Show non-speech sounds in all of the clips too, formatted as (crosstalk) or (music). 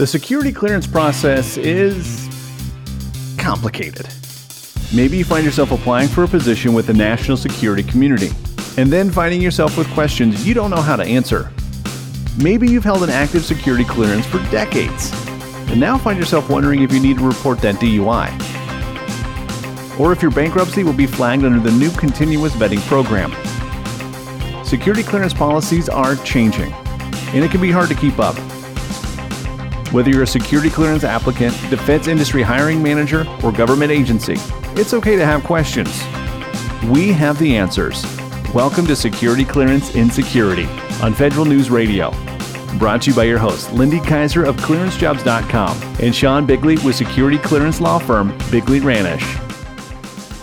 The security clearance process is complicated. Maybe you find yourself applying for a position with the national security community, and then finding yourself with questions you don't know how to answer. Maybe you've held an active security clearance for decades, and now find yourself wondering if you need to report that DUI. Or if your bankruptcy will be flagged under the new continuous vetting program. Security clearance policies are changing, and it can be hard to keep up. Whether you're a security clearance applicant, defense industry hiring manager, or government agency, it's okay to have questions. We have the answers. Welcome to Security Clearance Insecurity on Federal News Radio. Brought to you by your hosts, Lindy Kyzer of ClearanceJobs.com and Sean Bigley with security clearance law firm Bigley Ranish.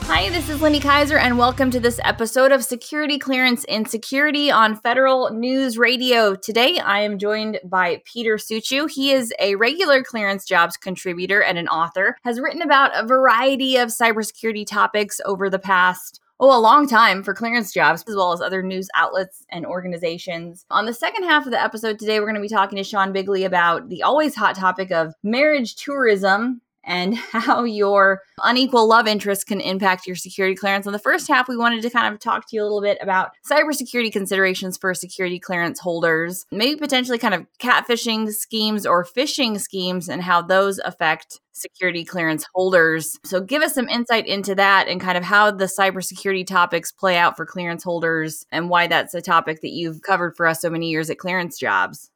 Hi, this is Lindy Kyzer, and welcome to this episode of Security Clearance Insecurity on Federal News Radio. Today, I am joined by Peter Suciu. He is a regular clearance jobs contributor and an author, has written about a variety of cybersecurity topics over the past oh, a long time for clearance jobs, as well as other news outlets and organizations. On the second half of the episode today, we're going to be talking to Sean Bigley about the always hot topic of marriage tourism and (laughs) how your unequal love interests can impact your security clearance. In the first half, we wanted to kind of talk to you a little bit about cybersecurity considerations for security clearance holders, maybe potentially kind of catfishing schemes or phishing schemes and how those affect security clearance holders. So, give us some insight into that and kind of how the cybersecurity topics play out for clearance holders and why that's a topic that you've covered for us so many years at Clearance Jobs.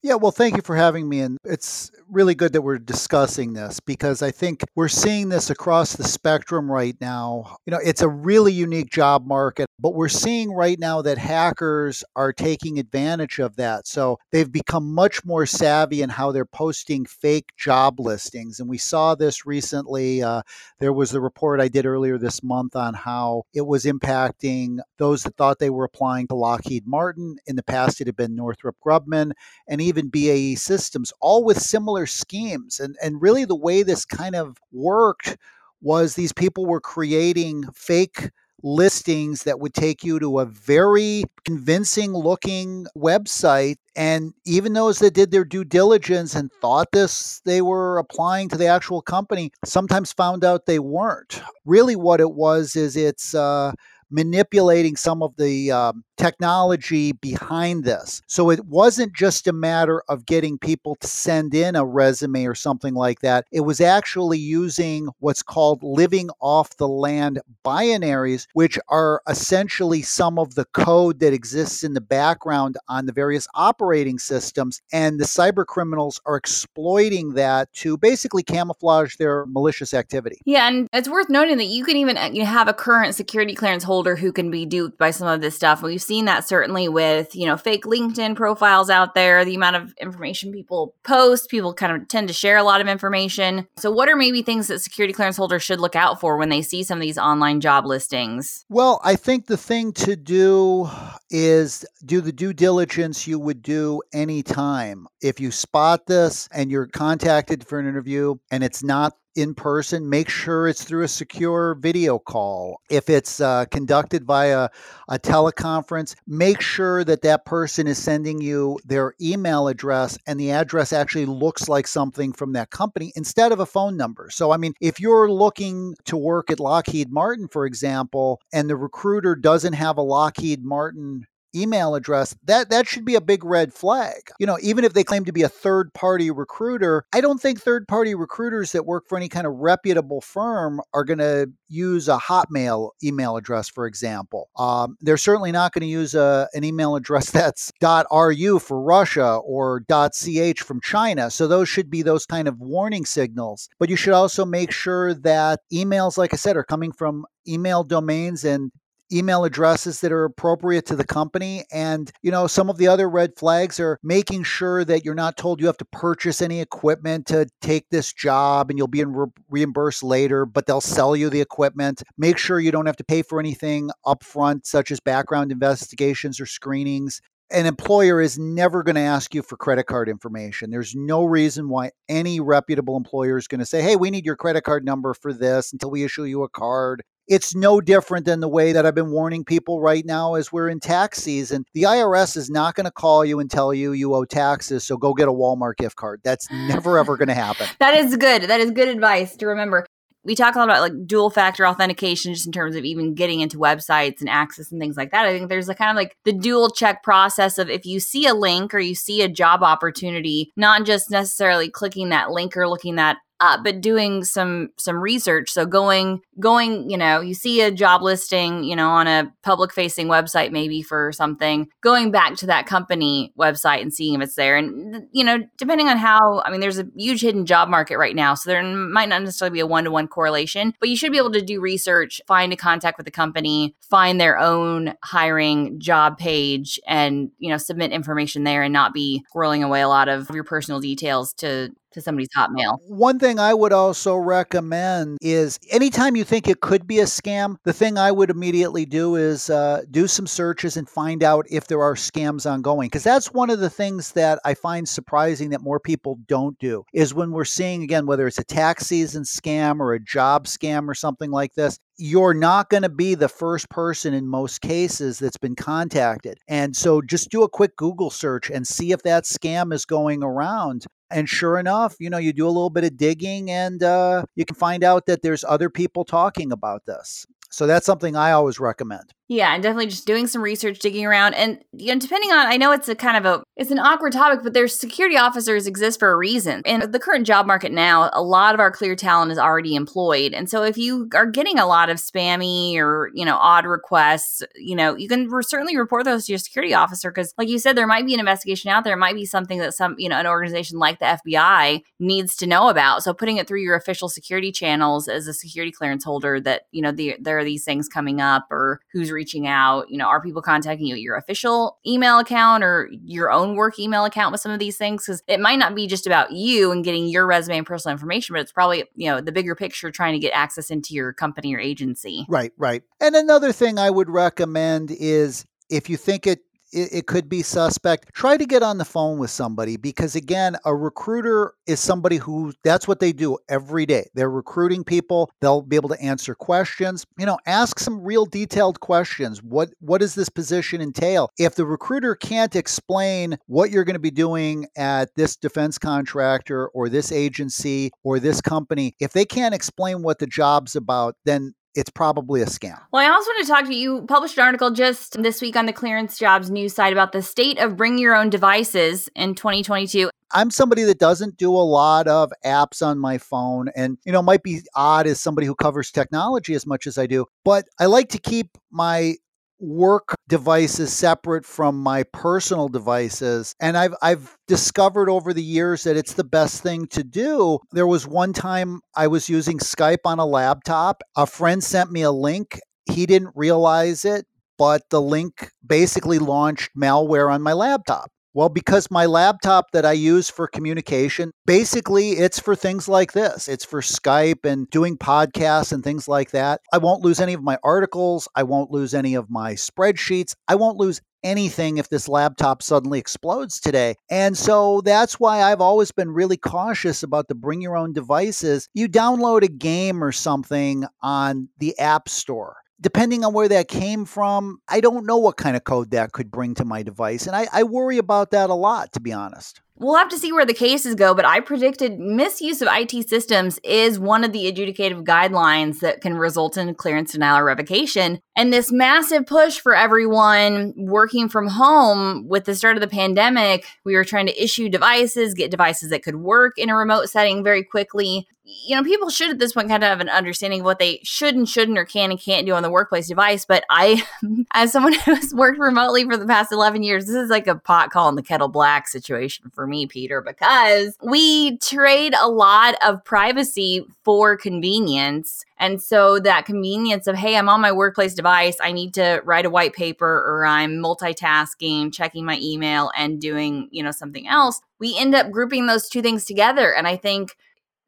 Yeah, well, thank you for having me. And it's really good that we're discussing this because I think we're seeing this across the spectrum right now. You know, it's a really unique job market, but we're seeing right now that hackers are taking advantage of that. So they've become much more savvy in how they're posting fake job listings. And we saw this recently. Uh, there was the report I did earlier this month on how it was impacting those that thought they were applying to Lockheed Martin. In the past, it had been Northrop Grumman. And even BAE Systems, all with similar schemes. And, and really, the way this kind of worked was these people were creating fake listings that would take you to a very convincing looking website and even those that did their due diligence and thought this they were applying to the actual company sometimes found out they weren't really what it was is it's uh, manipulating some of the um, technology behind this. So it wasn't just a matter of getting people to send in a resume or something like that. It was actually using what's called living off the land binaries, which are essentially some of the code that exists in the background on the various operating systems. And the cyber criminals are exploiting that to basically camouflage their malicious activity. Yeah, and it's worth noting that you can even uh, you have a current security clearance holder who can be duped by some of this stuff. We've seen that certainly with, you know, fake LinkedIn profiles out there, the amount of information people post, people kind of tend to share a lot of information. So what are maybe things that security clearance holders should look out for when they see some of these online job listings? Well, I think the thing to do is do the due diligence you would do anytime. If you spot this and you're contacted for an interview and it's not in person, make sure it's through a secure video call. If it's uh, conducted via a teleconference, make sure that that person is sending you their email address and the address actually looks like something from that company instead of a phone number. So, I mean, if you're looking to work at Lockheed Martin, for example, and the recruiter doesn't have a Lockheed Martin email address, that that should be a big red flag. You know, even if they claim to be a third party recruiter, I don't think third party recruiters that work for any kind of reputable firm are going to use a Hotmail email address, for example. Um, they're certainly not going to use a, an email address (laughs) that's .ru for Russia or .ch from China. So those should be those kind of warning signals. But you should also make sure that emails, like I said, are coming from email domains and email addresses that are appropriate to the company. And, you know, some of the other red flags are making sure that you're not told you have to purchase any equipment to take this job and you'll be re- reimbursed later, but they'll sell you the equipment. Make sure you don't have to pay for anything upfront, such as background investigations or screenings an employer is never going to ask you for credit card information. There's no reason why any reputable employer is going to say, hey, we need your credit card number for this until we issue you a card It's no different than the way that I've been warning people right now as we're in tax season. The IRS is not going to call you and tell you you owe taxes, so go get a Walmart gift card. That's never ever going to happen. (laughs) that is good. That is good advice to remember we talk a lot about like dual factor authentication just in terms of even getting into websites and access and things like that. I think there's a kind of like the dual check process of if you see a link or you see a job opportunity, not just necessarily clicking that link or looking that uh, but doing some some research. So going going you know you see a job listing you know on a public facing website maybe for something going back to that company website and seeing if it's there. And you know depending on how i mean there's a huge hidden job market right now so there might not necessarily be a one-to-one correlation but you should be able to do research find a contact with the company find their own hiring job page and you know submit information there and not be squirreling away a lot of your personal details to to somebody's Hotmail. One thing I would also recommend is anytime you think it could be a scam, the thing I would immediately do is uh, do some searches and find out if there are scams ongoing. Because that's one of the things that I find surprising that more people don't do is when we're seeing, again, whether it's a tax season scam or a job scam or something like this, you're not going to be the first person in most cases that's been contacted. And so just do a quick Google search and see if that scam is going around. And sure enough, you know, you do a little bit of digging and uh, you can find out that there's other people talking about this. So that's something I always recommend. Yeah, and definitely just doing some research, digging around, and you know, depending on, I know it's a kind of a, it's an awkward topic, but there's security officers exist for a reason. And the current job market now, a lot of our clear talent is already employed, and so if you are getting a lot of spammy or you know odd requests, you know, you can re- certainly report those to your security officer because, like you said, there might be an investigation out there. It might be something that some, you know, an organization like the FBI needs to know about. So putting it through your official security channels as a security clearance holder that you know the, there are these things coming up or who's reaching out? You know, are people contacting you at your official email account or your own work email account with some of these things? Because it might not be just about you and getting your resume and personal information, but it's probably, you know, the bigger picture trying to get access into your company or agency. Right, right. And another thing I would recommend is if you think it it, it, could be suspect. Try to get on the phone with somebody because, again, a recruiter is somebody who that's what they do every day. They're recruiting people. They'll be able to answer questions. You know, ask some real detailed questions. What what does this position entail? If the recruiter can't explain what you're going to be doing at this defense contractor or this agency or this company, if they can't explain what the job's about, then it's probably a scam. Well, I also want to talk to you. Published an article just this week on the Clearance Jobs news site about the state of bring your own devices in 2022. I'm somebody that doesn't do a lot of apps on my phone and you know might be odd as somebody who covers technology as much as I do, but I like to keep my work devices separate from my personal devices and I've I've discovered over the years that it's the best thing to do. There was one time I was using Skype on a laptop. A friend sent me a link. He didn't realize it, but the link basically launched malware on my laptop. Well, because my laptop that I use for communication, basically it's for things like this. It's for Skype and doing podcasts and things like that. I won't lose any of my articles. I won't lose any of my spreadsheets. I won't lose anything if this laptop suddenly explodes today. And so that's why I've always been really cautious about the bring your own devices. You download a game or something on the App Store depending on where that came from, I don't know what kind of code that could bring to my device. And I, I worry about that a lot, to be honest. We'll have to see where the cases go, but I predicted misuse of IT systems is one of the adjudicative guidelines that can result in clearance denial or revocation. And this massive push for everyone working from home with the start of the pandemic, we were trying to issue devices, get devices that could work in a remote setting very quickly you know, people should at this point kind of have an understanding of what they should and shouldn't or can and can't do on the workplace device. But I, (laughs) as someone who has worked remotely for the past 11 years, this is like a pot calling the kettle black situation for me, Peter, because we trade a lot of privacy for convenience. And so that convenience of, hey, I'm on my workplace device, I need to write a white paper or I'm multitasking, checking my email and doing, you know, something else. We end up grouping those two things together. And I think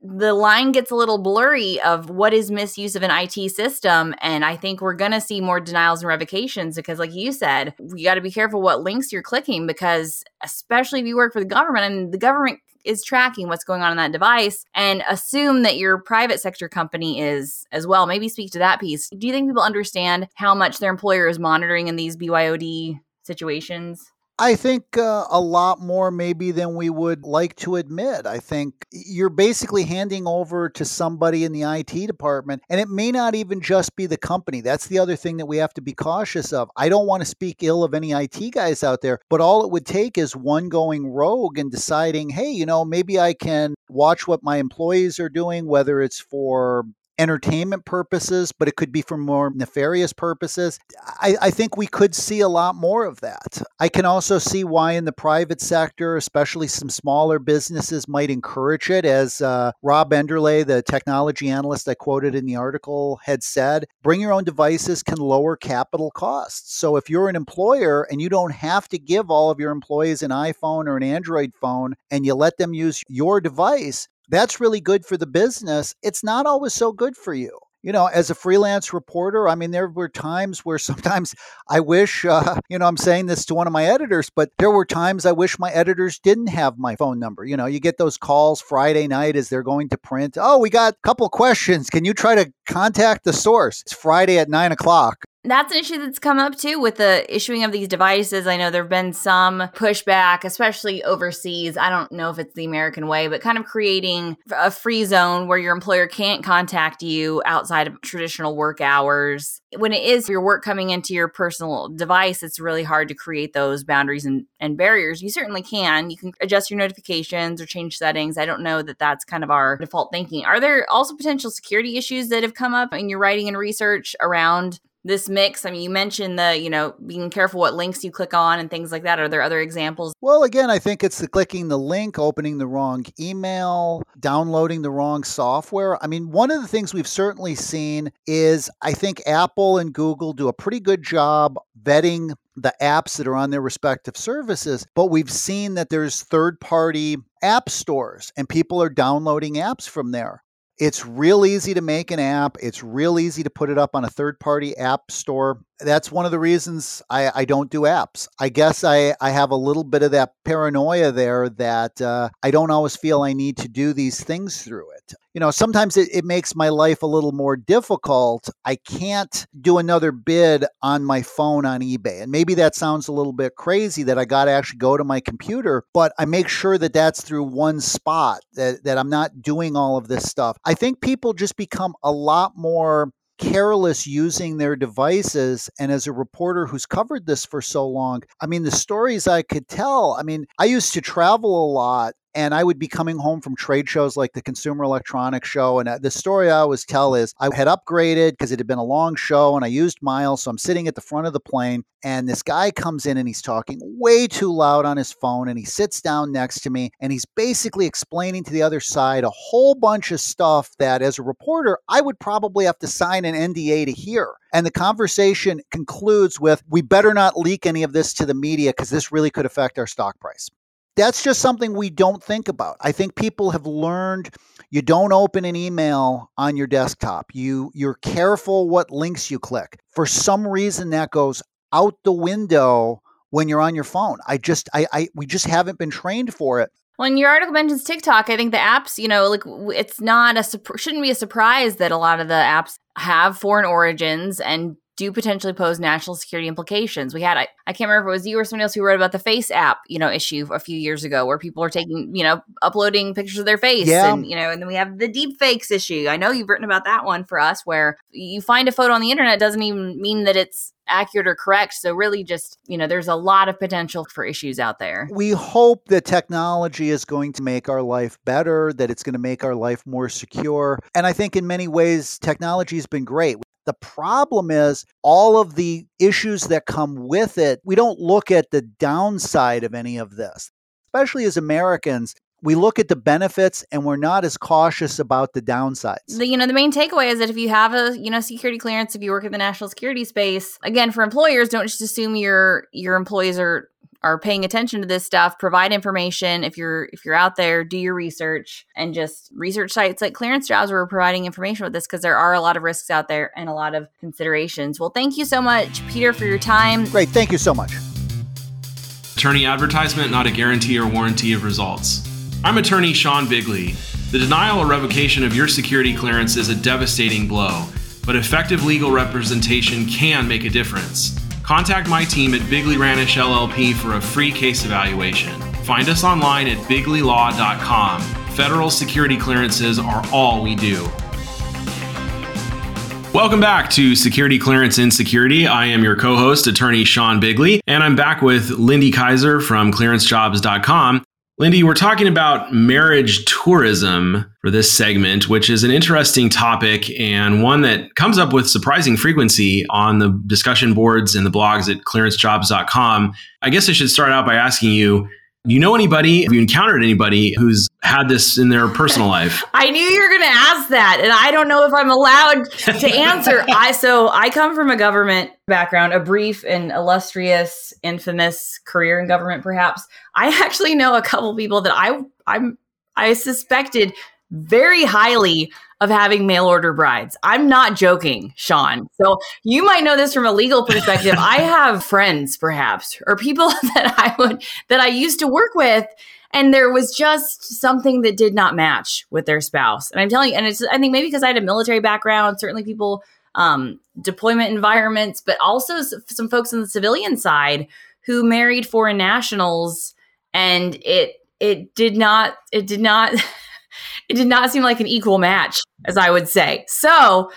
the line gets a little blurry of what is misuse of an IT system. And I think we're going to see more denials and revocations because, like you said, you got to be careful what links you're clicking because, especially if you work for the government, and the government is tracking what's going on in that device and assume that your private sector company is as well. Maybe speak to that piece. Do you think people understand how much their employer is monitoring in these BYOD situations? I think uh, a lot more maybe than we would like to admit. I think you're basically handing over to somebody in the IT department, and it may not even just be the company. That's the other thing that we have to be cautious of. I don't want to speak ill of any IT guys out there, but all it would take is one going rogue and deciding, hey, you know, maybe I can watch what my employees are doing, whether it's for entertainment purposes, but it could be for more nefarious purposes. I, I, think we could see a lot more of that. I can also see why in the private sector, especially some smaller businesses, might encourage it. As uh, Rob Enderle, the technology analyst I quoted in the article, had said, bring your own devices can lower capital costs. So if you're an employer and you don't have to give all of your employees an iPhone or an Android phone and you let them use your device, that's really good for the business. It's not always so good for you. You know, as a freelance reporter, I mean, there were times where (laughs) sometimes I wish, uh, you know, I'm saying this to one of my editors, but there were times I wish my editors didn't have my phone number. You know, you get those calls Friday night as they're going to print. Oh, we got a couple questions. Can you try to contact the source? It's Friday at nine o'clock. That's an issue that's come up too with the issuing of these devices. I know there have been some pushback, especially overseas. I don't know if it's the American way, but kind of creating a free zone where your employer can't contact you outside of traditional work hours. When it is your work coming into your personal device, it's really hard to create those boundaries and, and barriers. You certainly can. You can adjust your notifications or change settings. I don't know that that's kind of our default thinking. Are there also potential security issues that have come up in your writing and research around this mix? I mean, you mentioned the, you know, being careful what links you click on and things like that. Are there other examples? Well, again, I think it's the clicking the link, opening the wrong email, downloading the wrong software. I mean, one of the things we've certainly seen is I think Apple and Google do a pretty good job vetting the apps that are on their respective services, but we've seen that there's third party app stores and people are downloading apps from there. It's real easy to make an app. It's real easy to put it up on a third party app store that's one of the reasons I, I, don't do apps. I guess I, I have a little bit of that paranoia there that uh, I don't always feel I need to do these things through it. You know, sometimes it, it makes my life a little more difficult. I can't do another bid on my phone on eBay. And maybe that sounds a little bit crazy that I got to actually go to my computer, but I make sure that that's through one spot, that, that I'm not doing all of this stuff. I think people just become a lot more careless using their devices. And as a reporter who's covered this for so long, I mean, the stories I could tell, I mean, I used to travel a lot and I would be coming home from trade shows like the Consumer Electronics Show. And uh, the story I always tell is I had upgraded because it had been a long show and I used miles. So I'm sitting at the front of the plane and this guy comes in and he's talking way too loud on his phone and he sits down next to me and he's basically explaining to the other side a whole bunch of stuff that as a reporter I would probably have to sign an NDA to hear. And the conversation concludes with, we better not leak any of this to the media because this really could affect our stock price that's just something we don't think about. I think people have learned you don't open an email on your desktop. You you're careful what links you click. For some reason that goes out the window when you're on your phone. I just I, I we just haven't been trained for it. When your article mentions TikTok, I think the apps, you know, like it's not a shouldn't be a surprise that a lot of the apps have foreign origins and do potentially pose national security implications. We had, I, I can't remember if it was you or somebody else who wrote about the FaceApp, you know, issue a few years ago where people are taking, you know, uploading pictures of their face. Yeah. And, you know, and then we have the deep fakes issue. I know you've written about that one for us where you find a photo on the internet doesn't even mean that it's accurate or correct. So really just, you know, there's a lot of potential for issues out there. We hope that technology is going to make our life better, that it's going to make our life more secure. And I think in many ways technology has been great. The problem is all of the issues that come with it. We don't look at the downside of any of this, especially as Americans we look at the benefits and we're not as cautious about the downsides. The, you know, the main takeaway is that if you have a, you know, security clearance, if you work in the national security space, again, for employers, don't just assume your your employees are are paying attention to this stuff provide information. If you're if you're out there do your research and just research sites. Like clearance jobs where we're providing information with this because there are a lot of risks out there and a lot of considerations. Well thank you so much peter for your time. Great. Thank you so much. Attorney advertisement not a guarantee or warranty of results. I'm attorney Sean Bigley. The denial or revocation of your security clearance is a devastating blow, but effective legal representation can make a difference. Contact my team at Bigley Ranish LLP for a free case evaluation. Find us online at bigleylaw.com. Federal security clearances are all we do. Welcome back to Security Clearance Insecurity. I am your co host, attorney Sean Bigley, and I'm back with Lindy Kyzer from clearancejobs.com. Lindy, we're talking about marriage tourism for this segment, which is an interesting topic and one that comes up with surprising frequency on the discussion boards and the blogs at clearancejobs.com. I guess I should start out by asking you do you know anybody? Have you encountered anybody who's had this in their personal (laughs) life? I knew you were going to ask that, and I don't know if I'm allowed to answer. (laughs) I so I come from a government background, a brief and illustrious, infamous career in government. Perhaps I actually know a couple people that I I'm I suspected very highly of having mail order brides. I'm not joking, Sean. So you might know this from a legal perspective. I (laughs) have friends, perhaps, or people (laughs) that I would that I used to work with. And there was just something that did not match with their spouse. And I'm telling you, and it's I think maybe because I had a military background, certainly people um, deployment environments, but also some folks on the civilian side who married foreign nationals, and it it did not it did not (laughs) it did not seem like an equal match, as I would say. So,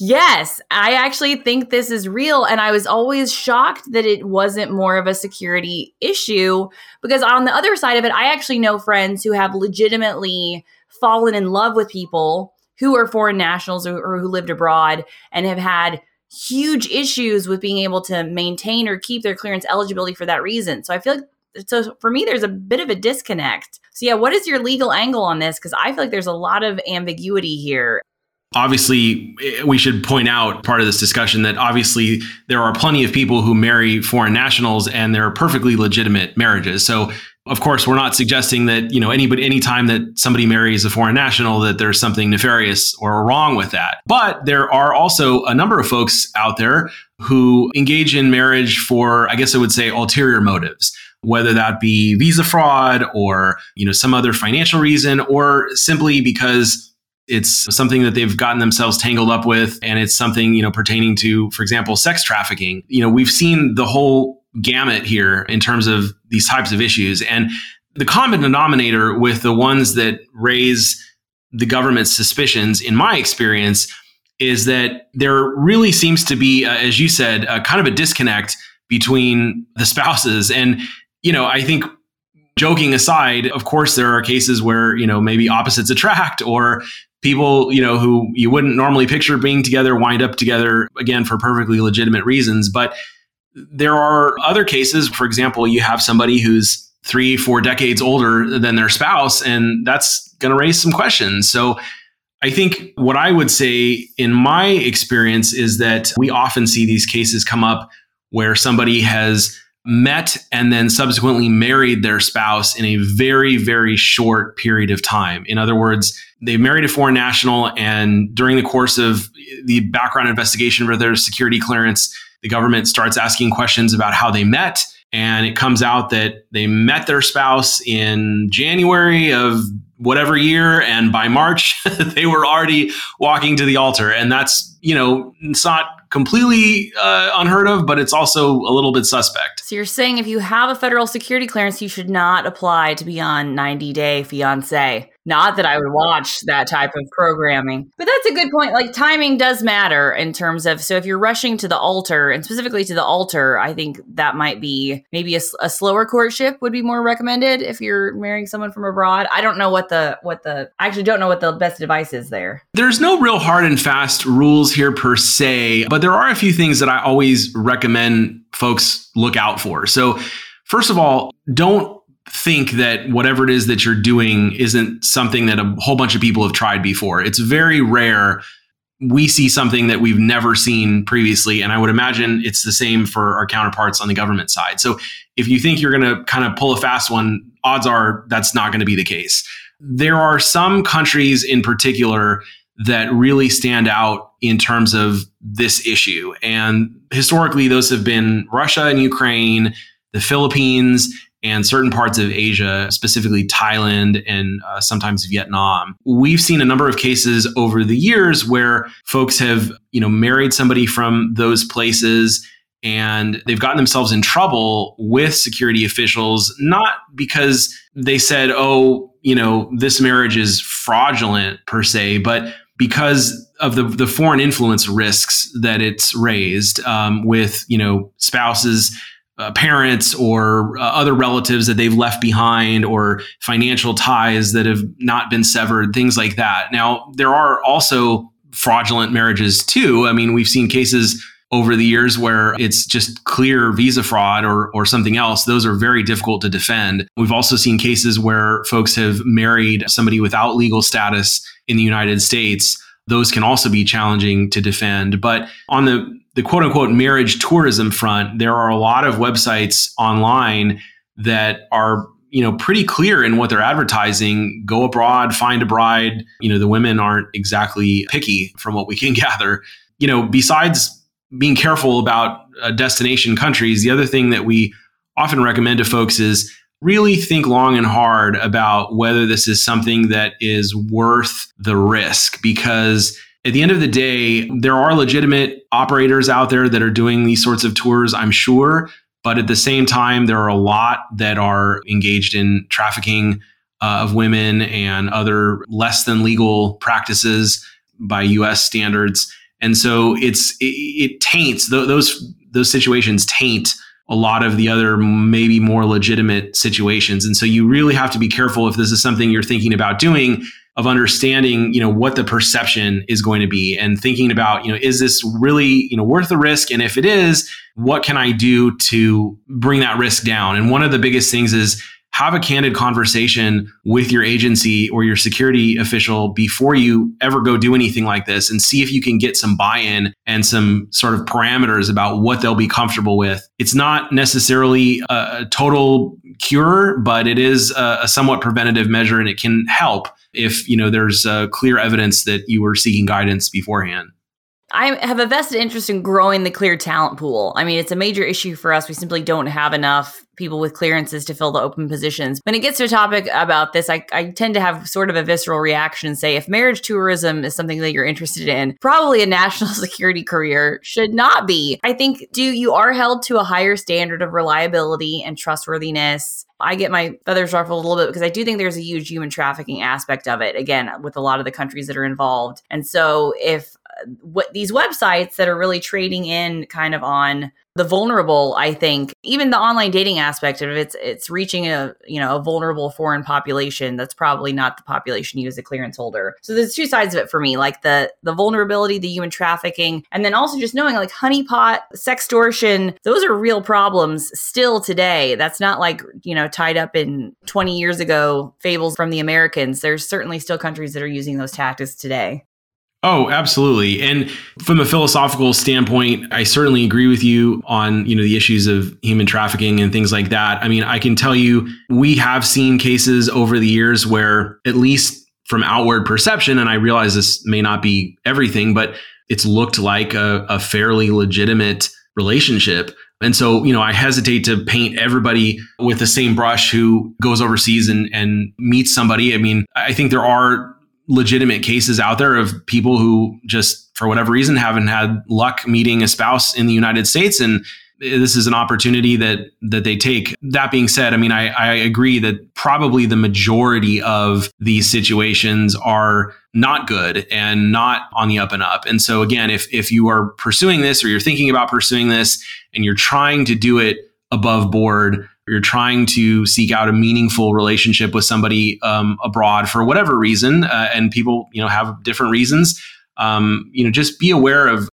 yes, I actually think this is real. And I was always shocked that it wasn't more of a security issue because, on the other side of it, I actually know friends who have legitimately fallen in love with people who are foreign nationals or, or who lived abroad and have had huge issues with being able to maintain or keep their clearance eligibility for that reason. So I feel like so for me there's a bit of a disconnect. So yeah what is your legal angle on this? Because i feel like there's a lot of ambiguity here. Obviously eh, we should point out part of this discussion that obviously there are plenty of people who marry foreign nationals and they're perfectly legitimate marriages. So of course we're not suggesting that you know anybody anytime that somebody marries a foreign national that there's something nefarious or wrong with that. But there are also a number of folks out there who engage in marriage for i guess i would say ulterior motives whether that be visa fraud or you know some other financial reason or simply because it's something that they've gotten themselves tangled up with and it's something you know pertaining to for example sex trafficking. You know we've seen the whole gamut here in terms of these types of issues. And the common denominator with the ones that raise the government's suspicions in my experience is that there really seems to be uh, as you said uh, kind of a disconnect between the spouses. And you know, I think joking aside, of course, there are cases where, you know, maybe opposites (laughs) attract or people, you know, who you wouldn't normally picture being together wind up together again for perfectly legitimate reasons. But there are other cases, for example, you have somebody who's three, four decades older than their spouse, and that's going to raise some questions. So, I think what I would say in my experience is that we often see these cases come up where somebody has met and then subsequently married their spouse in a very, very short period of time. In other words, they married a foreign national, and during the course of the background investigation for their security clearance, the government starts asking questions about how they met. And it comes out that they met their spouse in January of whatever year, and by March, (laughs) they were already walking to the altar. And that's, you know, it's not completely uh, unheard of, but it's also a little bit suspect. So you're saying if you have a federal security clearance, you should not apply to be on 90 Day Fiance. Not that I would watch that type of programming, but that's a good point. Like timing does matter in terms of, so if you're rushing to the altar and specifically to the altar, I think that might be maybe a, a slower courtship would be more recommended if you're marrying someone from abroad. I don't know what the, what the, I actually don't know what the best advice is there. There's no real hard and fast rules here per se, but there are a few things that I always recommend folks look out for. So, first of all, don't think that whatever it is that you're doing isn't something that a whole bunch of people have tried before. It's very rare we see something that we've never seen previously. And I would imagine it's the same for our counterparts on the government side. So if you think you're going to kind of pull a fast one, odds are that's not going to be the case. There are some countries in particular that really stand out in terms of this issue. And historically, those have been Russia and Ukraine, the Philippines, and certain parts of Asia, specifically Thailand and uh, sometimes Vietnam. We've seen a number of cases over the years where folks have, you know, married somebody from those places and they've gotten themselves in trouble with security officials not because they said, "Oh, you know, this marriage is fraudulent per se," but because of the the foreign influence risks that it's raised um, with you know spouses uh, parents or uh, other relatives that they've left behind or financial ties that have not been severed things like that now there are also fraudulent marriages too i mean we've seen cases over the years where it's just clear visa fraud or, or something else, those are very difficult to defend. We've also seen cases where folks have married somebody without legal status in the United States. Those can also be challenging to defend. But on the, the quote unquote marriage tourism front, there are a lot of websites online that are you know pretty clear in what they're advertising. Go abroad find a bride. You know the women aren't exactly picky from what we can (laughs) gather. You know besides being careful about uh, destination countries, the other thing that we often recommend to folks is really think long and hard about whether this is something that is worth the risk because at the end of the day, there are legitimate operators out there that are doing these sorts of tours, I'm sure. But at the same time, there are a lot that are engaged in trafficking uh, of women and other less than legal practices by US standards. And so it's it, it taints those those situations taint a lot of the other maybe more legitimate situations. And so you really have to be careful if this is something you're thinking about doing of understanding, you know, what the perception is going to be and thinking about, you know, is this really, you know, worth the risk? And if it is, what can I do to bring that risk down? And one of the biggest things is have a candid conversation with your agency or your security official before you ever go do anything like this and see if you can get some buy in and some sort of parameters about what they'll be comfortable with. It's not necessarily a, total cure, but it is a somewhat preventative measure and it can help if you know there's uh, clear evidence that you were seeking guidance beforehand. I have a vested interest in growing the clear talent pool. I mean, it's a major issue for us. We simply don't have enough people with clearances to fill the open positions. When it gets to a topic about this, I, I tend to have sort of a visceral reaction and say if marriage tourism is something that you're interested in, probably a (laughs) national security career should not be. I think do you are held to a higher standard of reliability and trustworthiness. I get my feathers ruffled a little bit because I do think there's a huge human trafficking aspect of it, again, with a lot of the countries that are involved. And so if what these websites that are really trading in kind of on the vulnerable i think even the online dating aspect of it it's it's reaching a you know a vulnerable foreign population that's probably not the population you as a clearance holder. So there's two sides of it for me like the the vulnerability the human trafficking and then also just knowing like honeypot sextortion those are real problems still today. That's not like you know tied up in 20 years ago fables from the americans. There's certainly still countries that are using those tactics today Oh, absolutely. And from a philosophical standpoint, I certainly agree with you on, you know, the issues of human trafficking and things like that. I mean, I can tell you we have seen cases over the years where at least from outward perception and I realize this may not be everything, but it's looked like a, a fairly legitimate relationship. And so, you know, I hesitate to paint everybody with the same brush who goes overseas and, and meets somebody. I mean, I think there are legitimate cases out there of people who just for whatever reason haven't had luck meeting a spouse in the United States and this is an opportunity that that they take. That being said, I mean, I, I agree that probably the majority of these situations are not good and not on the up and up. And so again, if if you are pursuing this or you're thinking about pursuing this and you're trying to do it above board, you're trying to seek out a meaningful relationship with somebody um, abroad for whatever reason, uh, and people you know have different reasons. Um, you know, just be aware of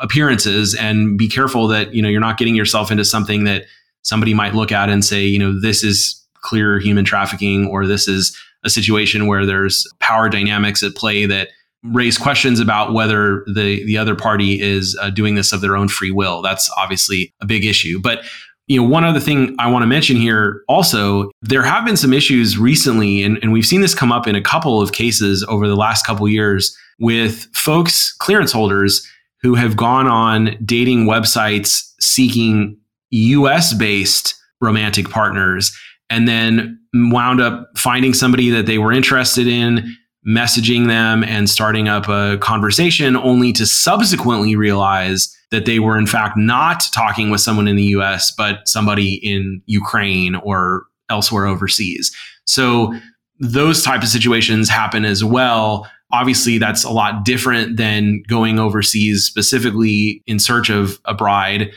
appearances and be careful that you know you're not getting yourself into something that somebody might look at and say, you know, this is clear human trafficking, or this is a situation where there's power dynamics at play that raise questions about whether the the other party is uh, doing this of their own free will. That's obviously a big issue, but you know, one other thing I want to mention here also, there have been some issues recently, and, and we've seen this come up in a couple of cases over the last couple years with folks, clearance holders, who have gone on dating websites seeking US based romantic partners and then wound up finding somebody that they were interested in messaging them and starting up a conversation only to subsequently realize that they were in fact not talking with someone in the US but somebody in Ukraine or elsewhere overseas. So those type of situations happen as well. Obviously that's a lot different than going overseas specifically in search of a bride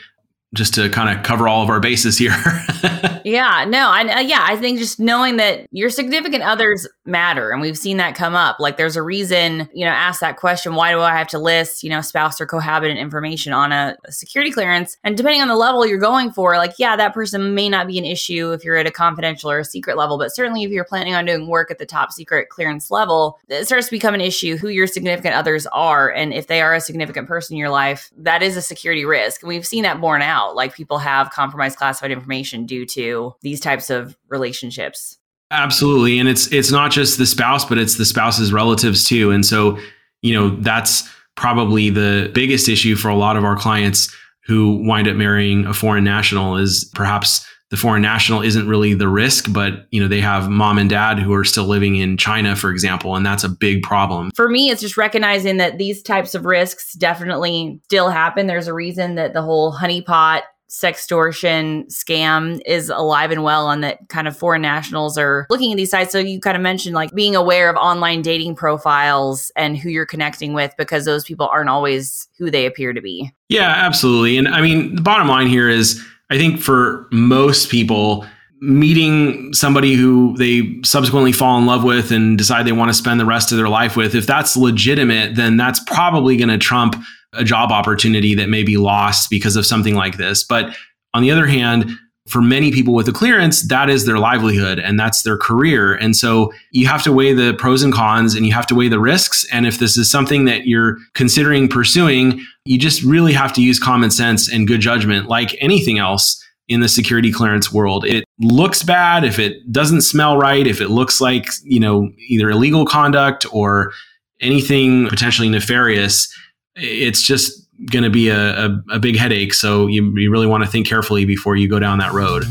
just to kind of cover all of our bases here. (laughs) yeah, no, I uh, yeah, I think just knowing that your significant others matter, and we've seen that come up. Like, there's a reason, you know, ask that question: Why do I have to list, you know, spouse or cohabitant information on a, a security clearance? And depending on the level you're going for, like, yeah, that person may not be an issue if you're at a confidential or a secret level, but certainly if you're planning on doing work at the top secret clearance level, it starts to become an issue who your significant others are, and if they are a significant person in your life, that is a security risk, and we've seen that borne out out. Like people have compromised classified information due to these types of relationships. Absolutely. And it's it's not just the spouse, but it's the spouse's relatives too. And so, you know, that's probably the biggest issue for a lot of our clients who wind up marrying a foreign national is perhaps the foreign national isn't really the risk, but you know, they have mom and dad who are still living in China, for example, and that's a big problem. For me, it's just recognizing that these types of risks definitely still happen. There's a reason that the whole honeypot sextortion scam is alive and well and that kind of foreign nationals are looking at these sites. So you kind of mentioned like being aware of online dating profiles and who you're connecting with because those people aren't always who they appear to be. Yeah absolutely. And i mean the bottom line here is I think for most people, meeting somebody who they subsequently fall in love with and decide they want to spend the rest of their life with, if that's legitimate, then that's probably going to trump a job opportunity that may be lost because of something like this. But on the other hand, for many people with a clearance, that is their livelihood and that's their career. And so you have to weigh the pros and cons and you have to weigh the risks. And if this is something that you're considering pursuing, you just really have to use common sense and good judgment like anything else in the security clearance world. It looks bad if it doesn't smell right, if it looks like, you know, either illegal conduct or anything potentially nefarious. It's just going to be a, a, a, big headache. So you, you really want to think carefully before you go down that road.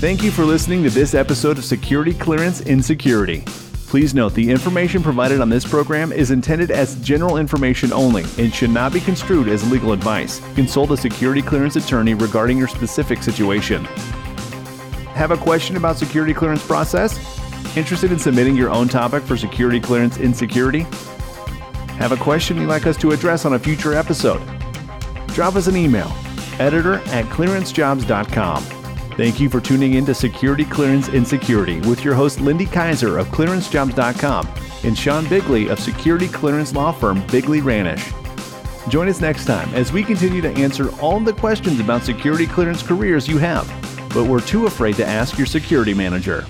Thank you for listening to this episode of Security Clearance Insecurity. Please note the information provided on this program is intended as general information only and should not be construed as legal advice. Consult a security clearance attorney regarding your specific situation. Have a question about security clearance process? Interested in submitting your own topic for security clearance in security? Have a question you'd like us to address on a future episode? Drop us an email, editor at clearancejobs.com. Thank you for tuning in to Security Clearance Insecurity with your host Lindy Kyzer of clearancejobs.com and Sean Bigley of security clearance law firm Bigley Ranish. Join us next time as we continue to answer all the questions about security clearance careers you have, but we're too afraid to ask your security manager.